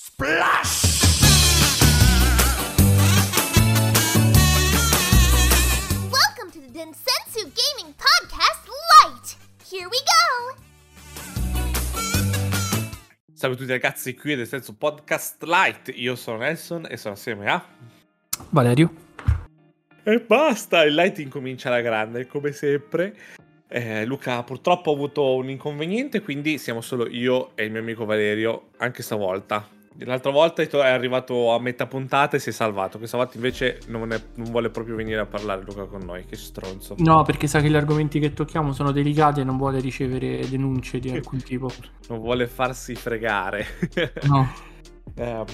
Splash! Welcome to the Densensu Gaming Podcast Lite! Here we go! Salve a tutti ragazzi, qui è del senso podcast light. Io sono Nelson e sono assieme a... Valerio. E basta, il light incomincia alla grande, come sempre. Eh, Luca purtroppo ha avuto un inconveniente, quindi siamo solo io e il mio amico Valerio, anche stavolta. L'altra volta è arrivato a metà puntata e si è salvato. Questa volta invece non, è- non vuole proprio venire a parlare Luca con noi. Che stronzo. No, perché sa che gli argomenti che tocchiamo sono delicati e non vuole ricevere denunce di alcun tipo. Non vuole farsi fregare. No. Ehm,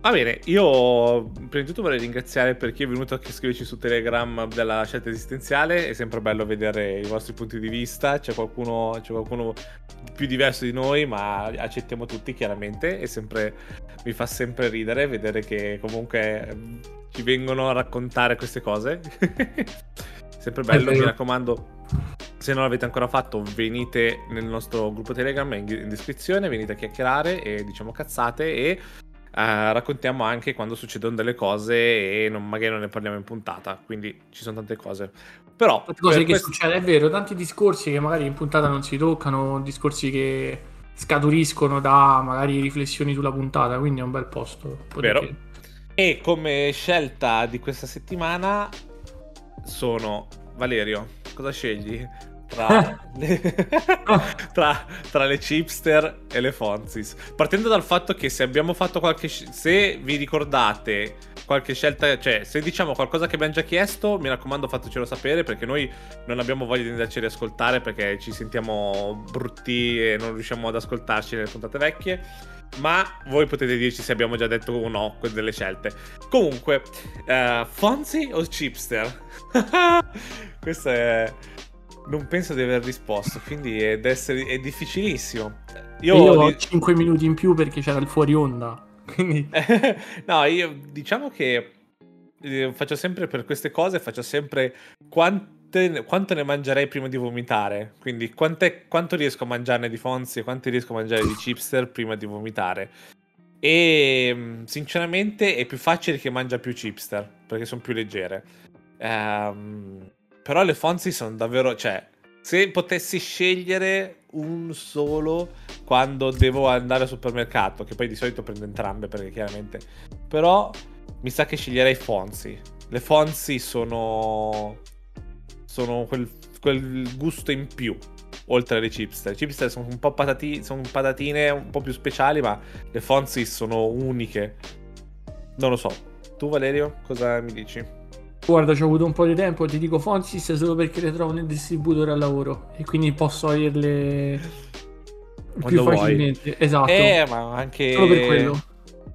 va bene, io prima di tutto vorrei ringraziare per chi è venuto a scriverci su Telegram della scelta esistenziale. È sempre bello vedere i vostri punti di vista. C'è qualcuno, c'è qualcuno più diverso di noi, ma accettiamo tutti chiaramente. E sempre, mi fa sempre ridere vedere che comunque ci vengono a raccontare queste cose. sempre bello, mi raccomando. Se non l'avete ancora fatto, venite nel nostro gruppo Telegram in, in descrizione, venite a chiacchierare e diciamo cazzate e eh, raccontiamo anche quando succedono delle cose e non- magari non ne parliamo in puntata, quindi ci sono tante cose. Però Tante cose che quest- succede, è vero, tanti discorsi che magari in puntata non si toccano, discorsi che scaturiscono da magari riflessioni sulla puntata, quindi è un bel posto. Vero. dire. E come scelta di questa settimana sono Valerio, cosa scegli? Tra tra, tra le chipster e le Fonzis. Partendo dal fatto che se abbiamo fatto qualche... Se vi ricordate qualche scelta... Cioè, se diciamo qualcosa che abbiamo già chiesto, mi raccomando fatecelo sapere perché noi non abbiamo voglia di andarci a riascoltare perché ci sentiamo brutti e non riusciamo ad ascoltarci nelle puntate vecchie. Ma voi potete dirci se abbiamo già detto o no delle scelte. Comunque, eh, Fonzi o Chipster? Questo è... Non penso di aver risposto, quindi è, essere- è difficilissimo. E Io, ho di- 5 minuti in più perché c'era il fuori onda. Quindi no, io diciamo che eh, faccio sempre per queste cose, faccio sempre quante- quanto ne mangerei prima di vomitare. Quindi quant'è- quanto riesco a mangiarne di Fonzi e quanto riesco a mangiare di chipster prima di vomitare. E mh, sinceramente è più facile che mangia più chipster perché sono più leggere. Ehm, però le Fonzi sono davvero, cioè, se potessi scegliere un solo quando devo andare al supermercato, che poi di solito prendo entrambe perché chiaramente, però mi sa che sceglierei Fonzi. Le Fonzi sono sono quel, quel gusto in più oltre alle chipster. Le chipster sono un po' patati- sono patatine un po' più speciali, ma le Fonzi sono uniche. Non lo so. Tu Valerio, cosa mi dici? Guarda, ci ho avuto un po' di tempo, ti dico Fonsis solo perché le trovo nel distributore al lavoro e quindi posso averle più vuoi. facilmente. Esatto. Eh, ma anche Solo per quello.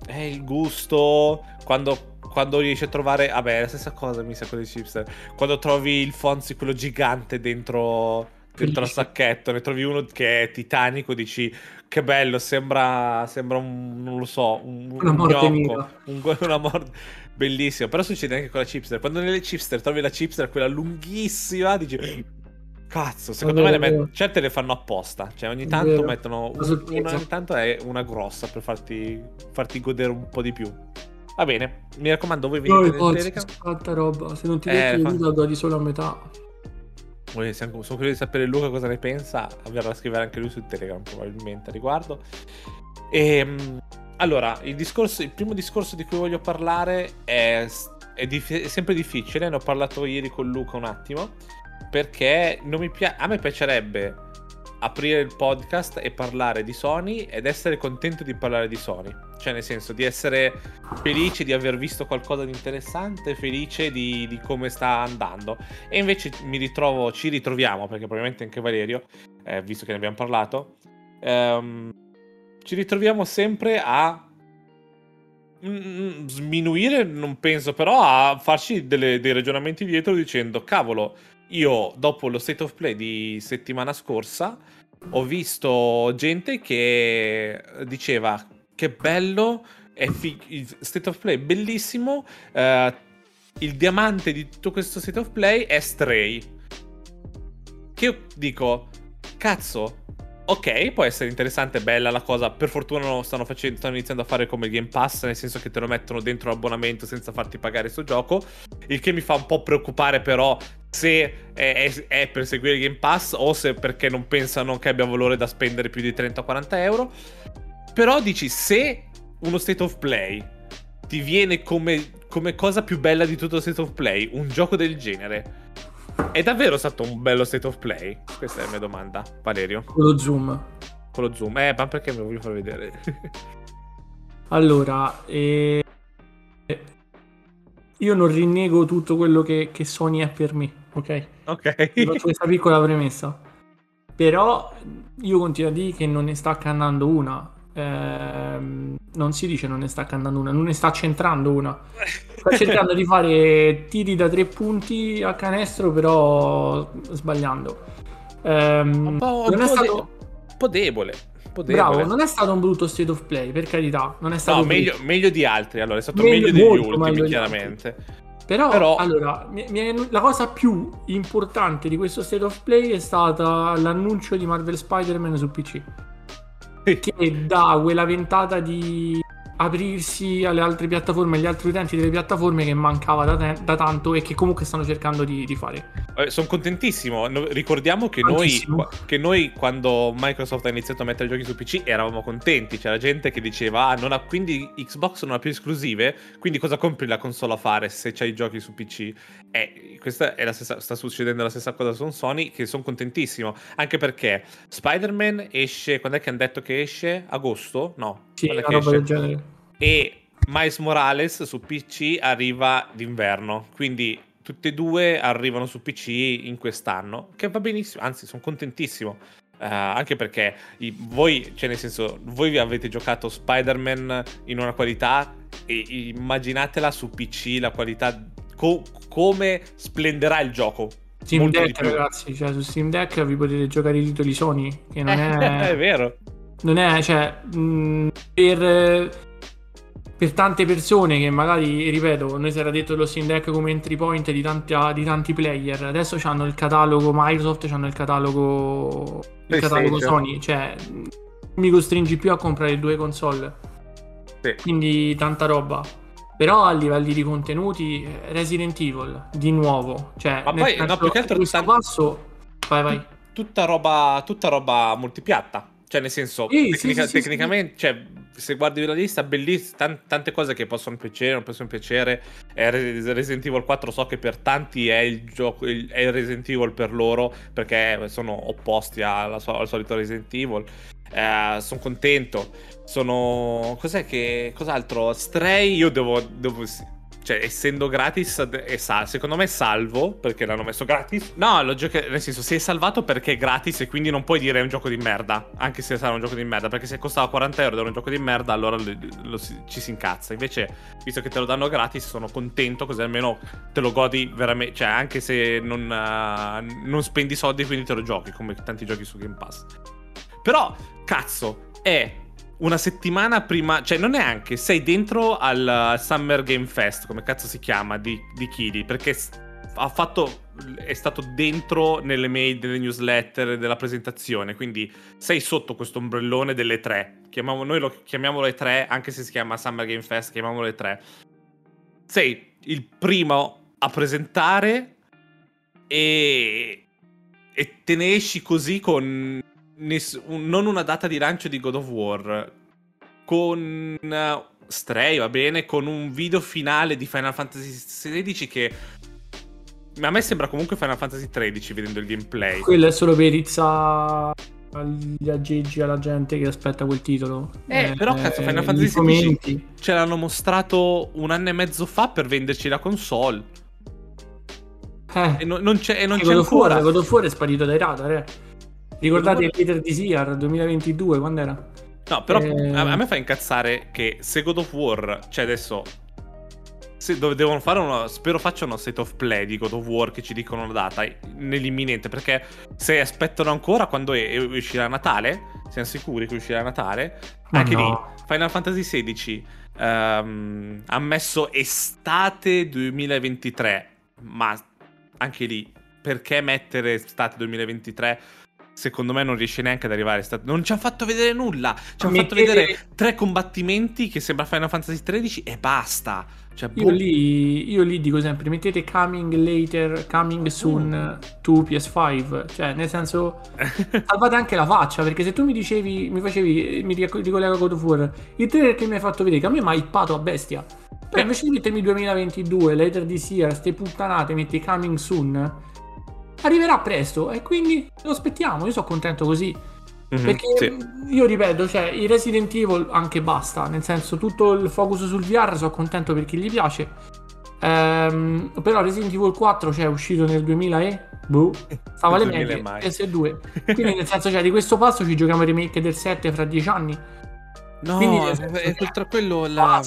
Eh, il gusto quando, quando riesci a trovare vabbè, è la stessa cosa mi sa con le chipster. Quando trovi il Fonzi quello gigante dentro dentro al Bellissimo. sacchetto, ne trovi uno che è titanico, dici che bello, sembra sembra un non lo so, un, Una un morte gnocco, nera. un- una morte bellissimo. Però succede anche con la chipster. Quando nelle chipster trovi la chipster quella lunghissima, dici Cazzo, secondo È me vero, le met- vero. certe le fanno apposta. Cioè, ogni tanto vero. mettono Una un- ogni tanto è una grossa per farti, farti godere un po' di più. Va bene, mi raccomando, voi venite i nel Telegram. roba. Se non ti Eh, metti fa- la do di solo a metà. Voi sono curioso di sapere Luca cosa ne pensa. Verrà a scrivere anche lui su Telegram, probabilmente a riguardo. Ehm, allora, il, discorso, il primo discorso di cui voglio parlare è, è dif- è sempre difficile. Ne ho parlato ieri con Luca un attimo. Perché pia- a me piacerebbe aprire il podcast e parlare di Sony ed essere contento di parlare di Sony. Cioè, nel senso, di essere felice di aver visto qualcosa di interessante, felice di, di come sta andando. E invece mi ritrovo, ci ritroviamo, perché probabilmente anche Valerio, eh, visto che ne abbiamo parlato, ehm, ci ritroviamo sempre a mm, sminuire, non penso, però a farci delle- dei ragionamenti dietro dicendo, cavolo, io dopo lo state of play di settimana scorsa ho visto gente che diceva che bello, è fi- state of play bellissimo, eh, il diamante di tutto questo state of play è Stray. Che io dico, cazzo, ok, può essere interessante, bella la cosa. Per fortuna lo stanno, facendo, stanno iniziando a fare come il Game Pass, nel senso che te lo mettono dentro l'abbonamento senza farti pagare sto gioco. Il che mi fa un po' preoccupare, però, se è, è, è per seguire il Game Pass o se perché non pensano che abbia valore da spendere più di 30-40 euro. Però dici, se uno state of play ti viene come, come cosa più bella di tutto lo state of play, un gioco del genere è davvero stato un bello state of play? Questa è la mia domanda, Valerio. Con lo zoom. Con lo zoom, eh, ma perché me lo voglio far vedere? allora, eh... io non rinnego tutto quello che, che Sony è per me, ok? Ok. Faccio questa piccola premessa. Però io continuo a dire che non ne sta cannando una ehm, non si dice non ne sta cantando una, non ne sta centrando una. Sta cercando di fare tiri da tre punti a canestro, però sbagliando. Ehm, un, po', un, po stato... de- un po' debole. Bravo, non è stato un brutto state of play, per carità. Non è stato no, meglio, meglio, di altri. Allora, è stato meglio, meglio degli ultimi, chiaramente. Però, Però, allora, mi, mi, la cosa più importante di questo state of play è stata l'annuncio di Marvel Spider-Man su PC che dà quella ventata di aprirsi alle altre piattaforme, agli altri utenti delle piattaforme che mancava da, te- da tanto e che comunque stanno cercando di, di fare. Eh, sono contentissimo. No, ricordiamo che noi, che noi, quando Microsoft ha iniziato a mettere giochi su PC eravamo contenti. C'era gente che diceva: Ah, non ha, quindi Xbox non ha più esclusive. Quindi cosa compri la console a fare se c'hai i giochi su PC? Eh, questa è la stessa, sta succedendo la stessa cosa su Sony. Che sono contentissimo. Anche perché Spider-Man esce. Quando è che hanno detto che esce? Agosto? No. Sì, una roba del genere. E Miles Morales su PC arriva d'inverno, quindi tutte e due arrivano su PC in quest'anno, che va benissimo, anzi sono contentissimo. Uh, anche perché i, voi, cioè nel senso, voi avete giocato Spider-Man in una qualità e immaginatela su PC la qualità, co- come splenderà il gioco. Steam Deck ragazzi, cioè su Steam Deck vi potete giocare i titoli Sony, che non è... è vero. Non è, cioè, mh, per per tante persone che magari, ripeto, noi si era detto lo Steam Deck come entry point di tanti, di tanti player, adesso hanno il catalogo Microsoft, hanno il catalogo, il catalogo Sony, cioè mi costringi più a comprare due console. Sì. Quindi tanta roba. Però a livelli di contenuti, Resident Evil, di nuovo, cioè, Ma poi, no, più che altro questo tanto... passo, vai vai. Tutta roba, tutta roba multipiatta. Cioè, nel senso, sì, tecnica- sì, tecnicamente, cioè, se guardi la lista, bellissima, t- tante cose che possono piacere, non possono piacere. Eh, Resident Evil 4 so che per tanti è il gioco, il, è il Resident Evil per loro, perché sono opposti alla, al solito Resident Evil. Eh, sono contento. Sono. Cos'è che. Cos'altro? Stray, io devo. devo cioè, essendo gratis, è sal- secondo me è salvo perché l'hanno messo gratis. No, lo gioco- nel senso, si è salvato perché è gratis e quindi non puoi dire è un gioco di merda. Anche se sarà un gioco di merda. Perché se costava 40 euro ed era un gioco di merda, allora lo, lo, ci si incazza. Invece, visto che te lo danno gratis, sono contento così almeno te lo godi veramente. Cioè, anche se non, uh, non spendi soldi, quindi te lo giochi, come tanti giochi su Game Pass. Però, cazzo, è una settimana prima, cioè non neanche, sei dentro al Summer Game Fest, come cazzo si chiama, di, di Kili, perché ha fatto, è stato dentro nelle mail, nelle newsletter, della presentazione, quindi sei sotto questo ombrellone delle tre. Chiamiamo, noi lo chiamiamo le tre, anche se si chiama Summer Game Fest, chiamiamolo le tre. Sei il primo a presentare e, e te ne esci così con ness- non una data di lancio di God of War, con uh, Stray, va bene, con un video finale di Final Fantasy XVI che a me sembra comunque Final Fantasy XIII vedendo il gameplay. Quello è solo per Izza agli aggeggi alla gente che aspetta quel titolo. Eh, eh però cazzo, Final Fantasy XVI ce l'hanno mostrato un anno e mezzo fa per venderci la console. Eh, e non, non c'è, e non c'è God ancora. God of War è sparito dai radar, eh. Ricordate Peter Disiar 2022, quando era? No, però eh... a me fa incazzare che se God of War, cioè adesso se devono fare uno, spero facciano state of play di God of War che ci dicono la data nell'imminente perché se aspettano ancora quando è, uscirà Natale siamo sicuri che uscirà Natale Ma anche no. lì Final Fantasy XVI um, ha messo estate 2023 ma anche lì perché mettere estate 2023 secondo me non riesce neanche ad arrivare. Sta- Non ci ha fatto vedere nulla. Ci ha fatto vedere tre combattimenti che sembra Final Fantasy XIII e basta. Cioè, Io boh. lì, io lì dico sempre, mettete coming later, coming soon Mm. to PS5, cioè nel senso salvate anche la faccia, perché se tu mi dicevi, mi facevi, mi ric- ricollega a God of War, il trailer che mi hai fatto vedere, che a me mi ha hypato a bestia, però Eh. invece di mettermi 2022, later this year, ste puttanate, metti coming soon, arriverà presto e quindi lo aspettiamo, io sono contento così. Mhm, Perché sì. io ripeto, cioè, i Resident Evil anche basta, nel senso tutto il focus sul VR sono contento per chi gli piace. Ehm, però Resident Evil 4 cioè, è uscito nel 2000 e boh, stava alle 2000 medie, mai. PS2. Quindi nel senso cioè, di questo passo ci giochiamo il remake del 7 fra 10 anni. No, quindi, è, cioè, oltre a quello la-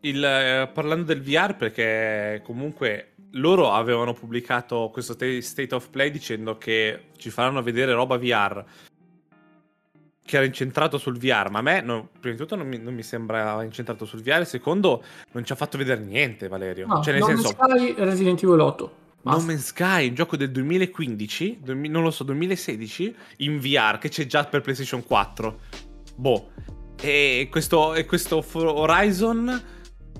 il, eh, parlando del VR perché comunque loro avevano pubblicato questo te- state of play dicendo che ci faranno vedere roba VR che era incentrato sul VR, ma a me no, prima di tutto non mi, non mi sembra incentrato sul VR, secondo non ci ha fatto vedere niente Valerio, No, cioè nel No senso Sky Resident Evil 8. No Basta. Man's Sky, un gioco del 2015, 2000 non lo so, 2016, in VR, che c'è già per PlayStation 4. Boh. E questo, e questo Horizon,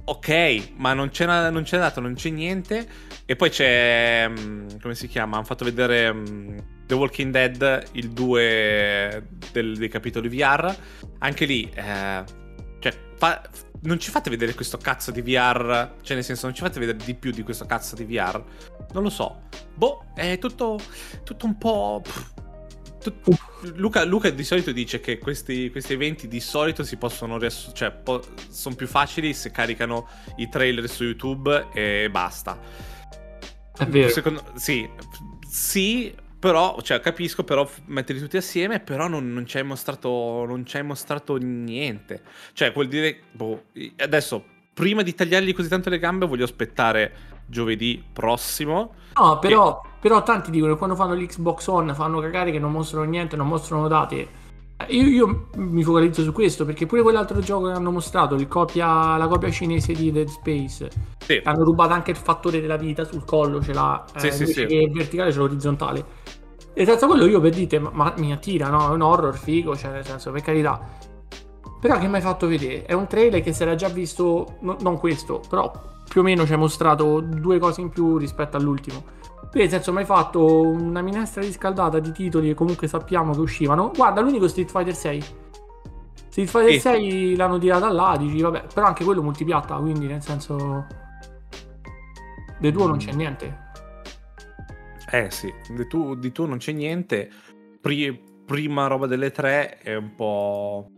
ok, ma non c'è, na- non c'è dato, non c'è niente. E poi c'è, mm, come si chiama? Hanno fatto vedere mm, The Walking Dead, il 2 del- dei capitoli VR. Anche lì, eh, cioè, fa- non ci fate vedere questo cazzo di VR, cioè nel senso non ci fate vedere di più di questo cazzo di VR. Non lo so. Boh, è tutto, tutto un po'... pff, tut- Luca, Luca di solito dice che questi, questi eventi di solito si possono riassumere, cioè po- sono più facili se caricano i trailer su YouTube e basta. È vero. Secondo, sì, sì, però, cioè, capisco, però metterli tutti assieme, però non, non ci hai mostrato, non ci hai mostrato niente. Cioè, vuol dire, boh, adesso, prima di tagliargli così tanto le gambe, voglio aspettare giovedì prossimo. No, però, però tanti dicono che quando fanno l'Xbox One fanno cagare che non mostrano niente, non mostrano date. Eh, Io, io mi focalizzo su questo perché pure quell'altro gioco che hanno mostrato, copia- la copia cinese di Dead Space, Sì, hanno rubato anche il fattore della vita sul collo, ce l'ha, eh, Sì, sì, sì. che verticale ce l'ha orizzontale. E senza quello io per dite, ma, ma mi attira, no? È un horror figo, cioè nel senso, per carità. Però che mi hai fatto vedere? È un trailer che si era già visto, no- non questo, però più o meno ci hai mostrato due cose in più rispetto all'ultimo. Quindi nel senso mi hai fatto una minestra riscaldata di titoli che comunque sappiamo che uscivano. Guarda, l'unico Street Fighter 6. Street Fighter Sì. 6 l'hanno tirata là, dici vabbè, però anche quello multipiatta, quindi nel senso... De tuo non c'è niente. eh sì, di tu, di tu non c'è niente. Pri- prima roba delle tre è un po'...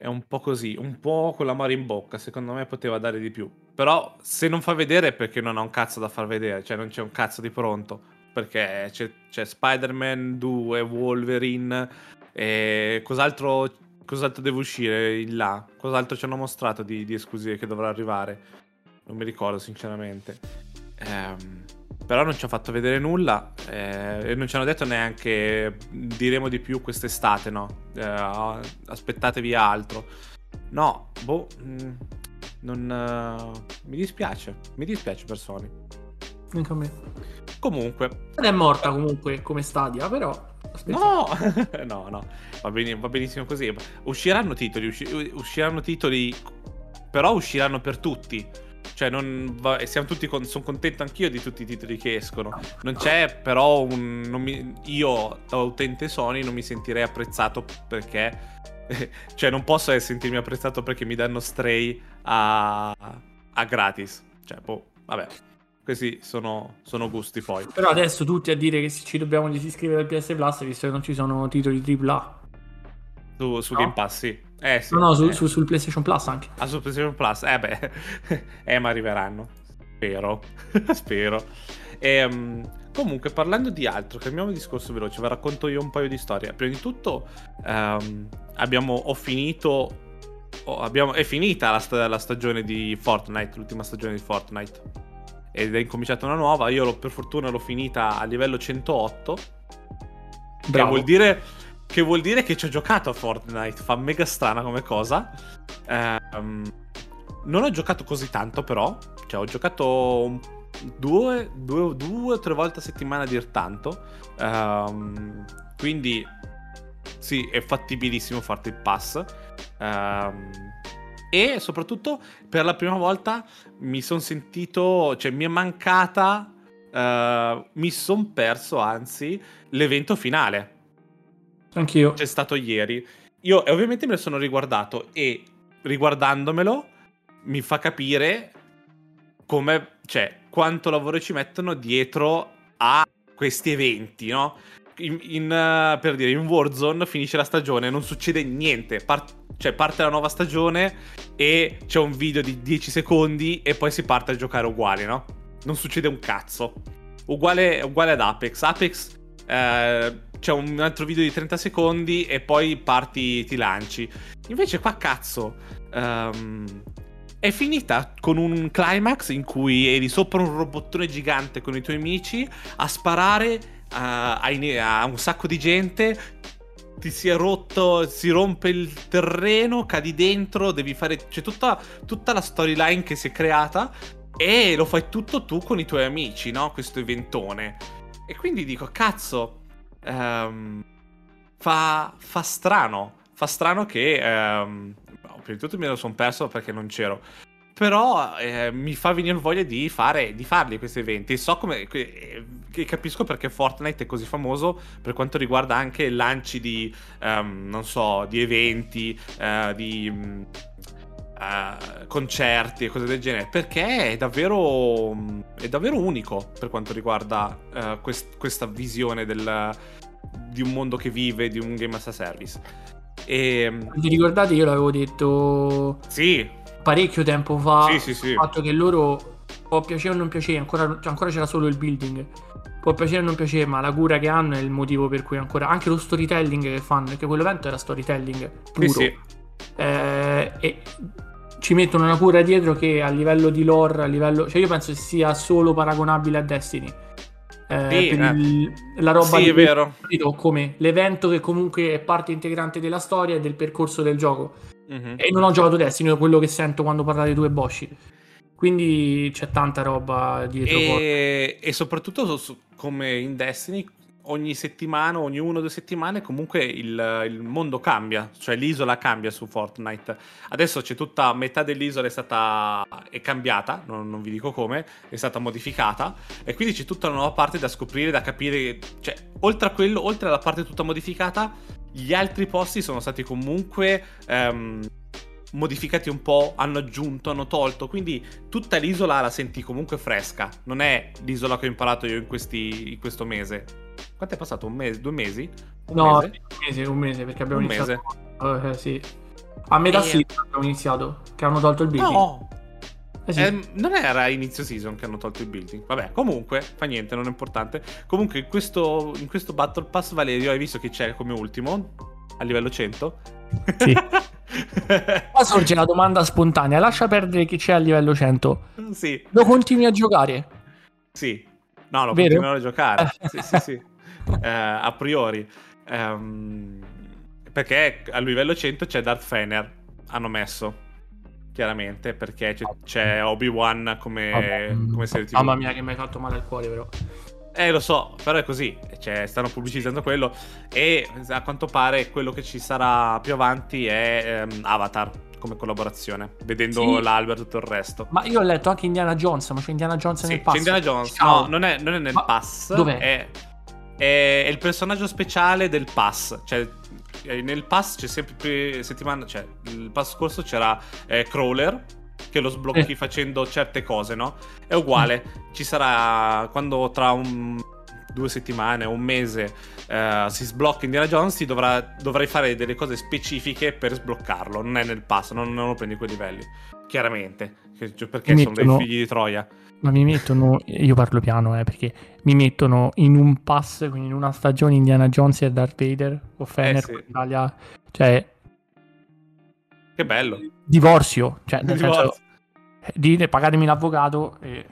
È un po' così, un po' con la mare in bocca, secondo me poteva dare di più. Però se non fa vedere è perché non ha un cazzo da far vedere, cioè non c'è un cazzo di pronto. Perché c'è, c'è Spider-Man 2, Wolverine, e cos'altro, cos'altro deve uscire in là? Cos'altro ci hanno mostrato di, di esclusive che dovrà arrivare? Non mi ricordo sinceramente. Ehm, però non ci ha fatto vedere nulla eh, e non ci hanno detto neanche diremo di più quest'estate, no? Eh, aspettatevi altro. No, boh, mm, non, eh, mi dispiace, mi dispiace per Sony. Anche a me. Comunque, Ed è morta comunque come stadia, però... aspetta. no, no, no, va, bene- va benissimo così. Usciranno titoli, usci- usciranno titoli, però usciranno per tutti. Cioè, va- siamo tutti con- sono contento anch'io di tutti i titoli che escono. Non c'è, però, un. mi- io, da utente Sony, non mi sentirei apprezzato perché. cioè, non posso sentirmi apprezzato perché mi danno stray a, a gratis. Cioè, boh, vabbè. Questi sono, sono gusti poi. Però adesso tutti a dire che ci dobbiamo disiscrivere al PS Plus visto che non ci sono titoli AAA. Su, su No? Game Pass, sì. Eh sì. No, no, su- eh. su- sul PlayStation Plus anche. Ah, su PlayStation Plus, eh beh, eh, ma arriveranno. Spero, spero. Ehm, comunque, parlando di altro, cambiamo discorso veloce, vi racconto io un paio di storie. Prima di tutto, ehm, abbiamo, ho finito, ho- abbiamo, è finita la, sta- la stagione di Fortnite, l'ultima stagione di Fortnite. Ed è incominciata una nuova, io l'ho- per fortuna l'ho finita a livello 108. Che Bravo. vuol, dire, che vuol dire che ci ho giocato a Fortnite. Fa mega strana come cosa. Ehm, non ho giocato così tanto, però. Cioè, ho giocato due, due, due o tre volte a settimana a dir tanto. Ehm, quindi sì, è fattibilissimo farti il pass. Ehm, e soprattutto per la prima volta mi sono sentito, cioè mi è mancata, eh, mi sono perso anzi l'evento finale. Anch'io. C'è stato ieri. Io e ovviamente me lo sono riguardato e riguardandomelo mi fa capire come, cioè, quanto lavoro ci mettono dietro a questi eventi, no? In, in, uh, per dire, in Warzone finisce la stagione, non succede niente. Part- cioè, parte la nuova stagione e c'è un video di 10 secondi e poi si parte a giocare uguali, no? Non succede un cazzo. Uguale, uguale ad Apex. Apex eh, c'è un altro video di 30 secondi e poi parti, ti lanci. Invece qua cazzo. Um, è finita con un climax in cui eri sopra un robottone gigante con i tuoi amici a sparare uh, a, a, un sacco di gente. Ti si è rotto, si rompe il terreno, cadi dentro, devi fare. C'è tutta, tutta la storyline che si è creata. E lo fai tutto tu con i tuoi amici, no? Questo eventone. E quindi dico, cazzo. Um, fa, fa strano. Fa strano che um, prima di tutto me lo sono perso perché non c'ero. Però eh, mi fa venire voglia di, fare, di farli questi eventi. So come. Eh, capisco perché Fortnite è così famoso per quanto riguarda anche lanci di. Um, non so, di eventi, uh, di. Uh, concerti e cose del genere perché è davvero è davvero unico per quanto riguarda uh, quest- questa visione del, di un mondo che vive di un game as a service e... Ehm, Vi ricordate, io l'avevo detto sì. parecchio tempo fa. Sì, sì, sì. Il fatto che loro può piacere o non piacere, ancora, cioè ancora c'era solo il building. Può piacere o non piacere, ma la cura che hanno è il motivo per cui ancora. Anche lo storytelling che fanno, perché quell'evento era storytelling puro. Sì, sì. Eh, e ci mettono una cura dietro che a livello di lore, a livello. Cioè, io penso sia solo paragonabile a Destiny eh, sì, per eh. il, la roba sì, di è vero. come l'evento che comunque è parte integrante della storia e del percorso del gioco. Mm-hmm. E non ho giocato Destiny, è quello che sento quando parlate tu e Boshi. Quindi c'è tanta roba dietro. E, e soprattutto come in Destiny ogni settimana, ogni una o due settimane, comunque il, il, mondo cambia, cioè l'isola cambia su Fortnite. Adesso c'è tutta metà dell'isola è stata è cambiata, non, non, vi dico come, è stata modificata e quindi c'è tutta una nuova parte da scoprire, da capire, cioè oltre a quello, oltre alla parte tutta modificata, gli altri posti sono stati comunque um, modificati un po', hanno aggiunto, hanno tolto, quindi tutta l'isola la senti comunque fresca, non è l'isola che ho imparato io in, questi, in questo mese. Quanto è passato? Un mese? Due mesi? Un no, mese? un mese, un mese perché abbiamo un iniziato. Mese. Uh, sì. A metà e... season abbiamo iniziato, che hanno tolto il building. No! Eh sì. eh, non era inizio season che hanno tolto il building. Vabbè, comunque, fa niente, non è importante. Comunque, in questo, in questo Battle Pass, Valerio, hai visto che c'è come ultimo a livello 100? Sì. Qua sorge la domanda spontanea. Lascia perdere chi c'è a livello 100. Sì. Lo continui a giocare? Sì. No, lo Vero? continuerò a giocare. sì, sì, sì. Eh, a priori. Um, perché a livello 100 c'è Darth Fener. Hanno messo. Chiaramente, perché c'è, c'è Obi-Wan come, come serie TV. Mamma mia, che mi hai fatto male al cuore, però. Eh, lo so, però è così. Cioè, stanno pubblicizzando quello. E a quanto pare quello che ci sarà più avanti è um, Avatar come collaborazione, vedendo sì. l'albero e tutto il resto. Ma io ho letto anche Indiana Jones, ma c'è Indiana Jones sì, nel pass. C'è Indiana Jones, Ciao. no, non è, non è nel ma pass. Dov'è? È, è, il personaggio speciale del pass. Cioè, nel pass c'è sempre settimana, cioè, il pass scorso c'era eh, Crawler, che lo sblocchi eh. facendo certe cose, no? È uguale. Mm. Ci sarà quando tra un due settimane o un mese uh, si sblocca Indiana Jones, dovrà, dovrai fare delle cose specifiche per sbloccarlo. Non è nel pass, non, non lo prendi quei livelli. Chiaramente, cioè, perché mi sono mettono, dei figli di Troia. Ma mi mettono, io parlo piano, eh, perché mi mettono in un pass, quindi in una stagione Indiana Jones e Darth Vader o Fener eh sì. Italia. Cioè, che bello. Divorzio, cioè nel Divorzio. senso di pagatemi l'avvocato e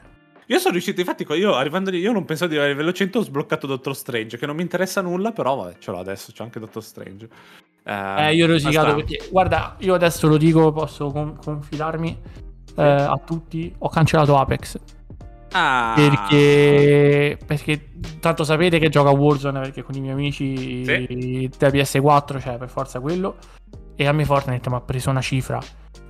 io sono riuscito, infatti, io arrivando lì, io non pensavo di avere livello 100, ho sbloccato Doctor Strange, che non mi interessa nulla, però vabbè, ce l'ho adesso, c'ho anche Doctor Strange. Uh, eh, io ho rosicato perché, guarda, io adesso lo dico, posso con- confidarmi eh, a tutti, ho cancellato Apex. Ah, Perché, perché tanto sapete che gioca a Warzone perché con i miei amici Sì. da PS4 cioè per forza quello e a me Fortnite mi ha preso una cifra.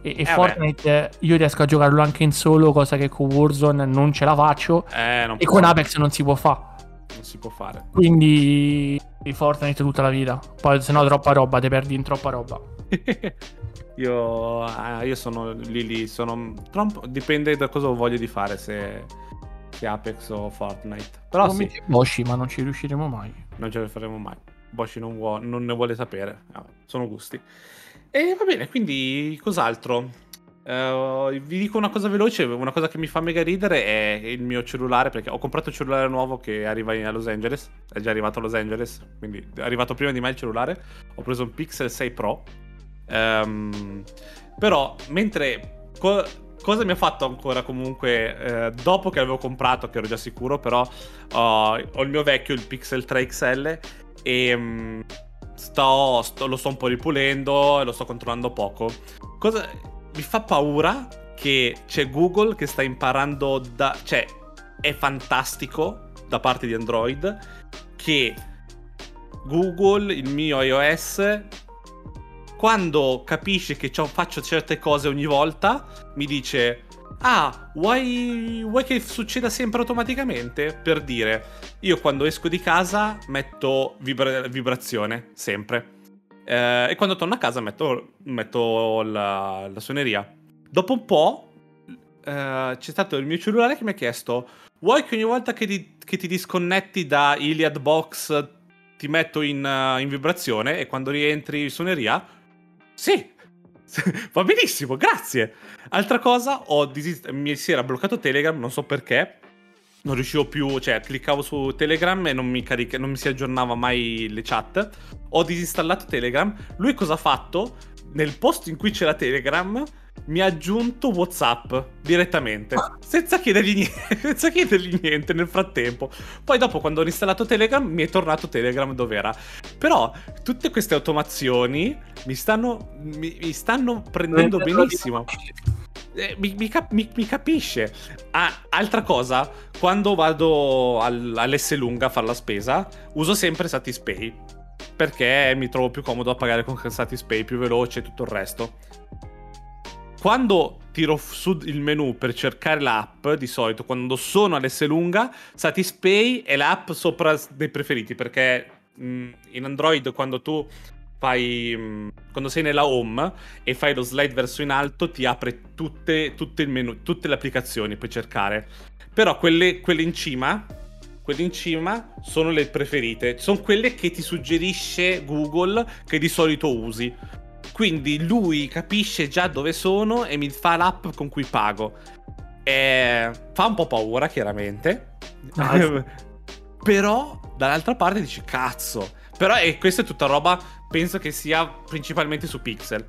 E, e Eh, Fortnite io riesco a giocarlo anche in solo cosa che con Warzone non ce la faccio. Eh, e con Apex non si può fare non si può fare. quindi di Fortnite tutta la vita. Poi se no troppa roba ti perdi in troppa roba. Io, ah, io sono lì lì, sono troppo- dipende da cosa ho voglia di fare, se, se Apex o Fortnite. Però Come sì, Boshi ma non ci riusciremo mai non ce le faremo mai. Boshi non, vuo- non ne vuole sapere, sono gusti. E va bene, quindi cos'altro? Eh, vi dico una cosa veloce, una cosa che mi fa mega ridere è il mio cellulare, perché ho comprato un cellulare nuovo che arriva in- a Los Angeles, è già arrivato a Los Angeles, quindi è arrivato prima di me il cellulare, ho preso un Pixel 6 Pro, Ehm, però mentre... co- cosa mi ha fatto ancora comunque, eh, dopo che l'avevo comprato, che ero già sicuro, però ho, ho il mio vecchio, il Pixel 3 XL, e mm, sto, sto- lo sto un po' ripulendo e lo sto controllando poco. Cosa mi fa paura che c'è Google che sta imparando da... cioè è fantastico da parte di Android che Google, il mio iOS, quando capisce che faccio certe cose ogni volta, mi dice: Ah, vuoi, vuoi che succeda sempre automaticamente? Per dire, io quando esco di casa metto vibra- vibrazione, sempre. Eh, e quando torno a casa metto, metto la, la suoneria. Dopo un po', eh, c'è stato il mio cellulare che mi ha chiesto: Vuoi che ogni volta che ti, che ti disconnetti da Iliad Box ti metto in, eh, in vibrazione e quando rientri in suoneria? Sì, va benissimo, grazie. Altra cosa, ho disis- mi si era bloccato Telegram, non so perché. Non riuscivo più, cioè cliccavo su Telegram e non mi, carica- non mi si aggiornava mai le chat. Ho disinstallato Telegram. Lui cosa ha fatto? Nel posto in cui c'era Telegram mi ha aggiunto WhatsApp direttamente, senza chiedergli, niente, senza chiedergli niente nel frattempo. Poi dopo quando ho installato Telegram mi è tornato Telegram dov'era. Però tutte queste automazioni mi stanno, mi, mi stanno prendendo benissimo. Eh, mi, mi cap- mi- mi capisce. Ah, altra cosa, quando vado al- all'S lunga a fare la spesa, uso sempre Satispay. Perché mi trovo più comodo a pagare con Satispay, più veloce e tutto il resto. Quando tiro su il menu per cercare l'app, di solito quando sono all'S lunga, Satispay è l'app sopra dei preferiti. Perché mh, in Android quando tu fai mh, quando sei nella home e fai lo slide verso in alto ti apre tutte, tutte menu, tutte le applicazioni puoi cercare però quelle, quelle in cima quelle in cima sono le preferite sono quelle che ti suggerisce Google che di solito usi quindi lui capisce già dove sono e mi fa l'app con cui pago. Eh, fa un po' paura chiaramente. Ah, però dall'altra parte dici cazzo però e questa è tutta roba penso che sia principalmente su Pixel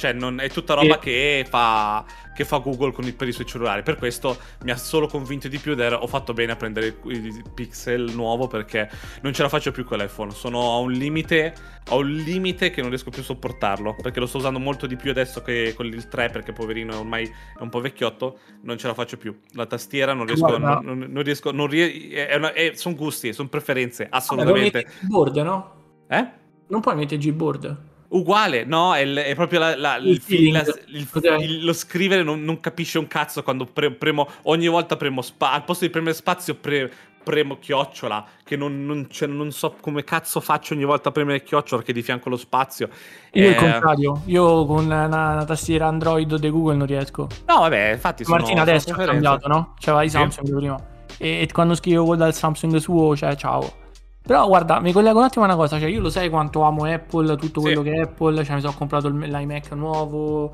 cioè non, è tutta roba Sì. che, fa, che fa Google con i, per i suoi cellulari per questo mi ha solo convinto di più ed era- ho fatto bene a prendere il, il Pixel nuovo perché non ce la faccio più con l'iPhone sono a un limite ho un limite che non riesco più a sopportarlo perché lo sto usando molto di più adesso che con il 3 perché poverino ormai è un po' vecchiotto non ce la faccio più la tastiera non riesco Guarda. non, non- non riesco non rie- sono gusti sono preferenze Vabbè, puoi assolutamente mettere Gboard, no? eh? Non puoi mettere Gboard. Uguale, no, è, è proprio la- la- il, Il il- lo scrivere non, non capisce un cazzo quando pre- premo, ogni volta premo spa- al posto di premere spazio pre- premo chiocciola, che non, non- cioè, non so come cazzo faccio ogni volta a premere chiocciola che di fianco lo spazio. Io Eh, il contrario, io con una, una tastiera Android di Google non riesco. No, vabbè, infatti sono Martina adesso ha cambiato, no? C'aveva i Sì. Samsung prima. E, e quando scrivo dal Samsung suo, cioè ciao. Però guarda, mi collego un attimo a una cosa, cioè io lo sai quanto amo Apple, tutto Sì. quello che è Apple, cioè mi sono comprato l'iMac nuovo,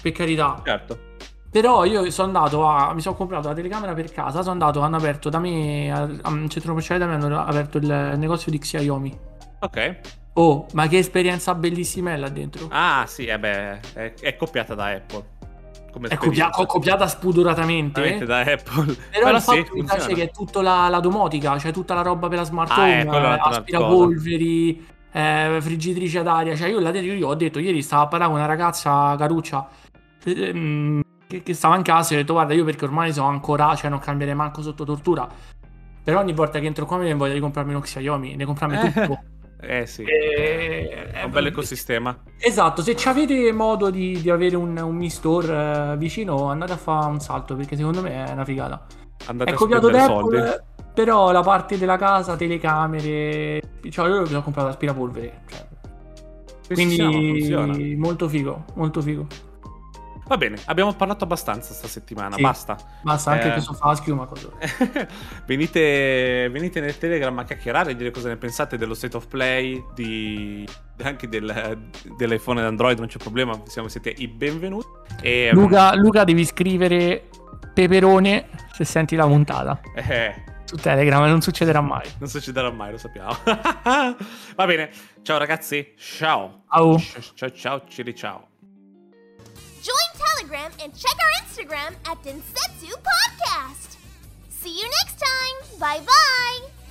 per carità. Certo. Però io sono andato a. Mi sono comprato la telecamera per casa. Sono andato, hanno aperto da me. al- a un centro commerciale da me hanno aperto il negozio di Xiaomi. Ok. Oh, ma che esperienza bellissima è là dentro. Ah, sì, eh beh, è, è copiata da Apple. Come è copia- copiata spudoratamente. Veramente da Apple. Però, il sì, fatto mi funziona. piace che è tutta la, la domotica, cioè tutta la roba per la smart Ah, home, eh, eh, un'altra aspirapolveri, eh, friggitrice ad aria. Cioè, io dentro io ho detto, ieri stavo a parlare con una ragazza caruccia. eh, mm, che, che stava in casa e ho detto guarda io perché ormai sono ancora, cioè non cambierei manco sotto tortura. Però ogni volta che entro qua mi viene voglia di comprarmi un Xiaomi, di comprarmi tutto. Eh sì, E- è un bel ecosistema. Esatto, se ci avete modo di, di avere un, un Mi Store eh, vicino, andate a fare un salto perché secondo me è una figata. Andate è a copiato da. Apple, però la parte della casa, telecamere, cioè io mi ho comprato l'aspirapolvere. Cioè. Quindi funziona. molto figo, molto figo. Va bene, abbiamo parlato abbastanza sta settimana, Sì. basta. Basta anche Eh. questo fa schiuma cosa. venite, venite nel Telegram a chiacchierare e dire cosa ne pensate dello state of play, di, anche del, dell'iPhone ed Android, non c'è problema, siamo, siete i benvenuti. E, Luca, Luca, devi scrivere peperone se senti la puntata eh, su Telegram, non succederà mai. non succederà mai, lo sappiamo. Va bene, ciao ragazzi, ciao. Ciao. Ciao, ciao, ciao, ciao. Telegram and check our Instagram at Densetsu Podcast. See you next time. Bye bye.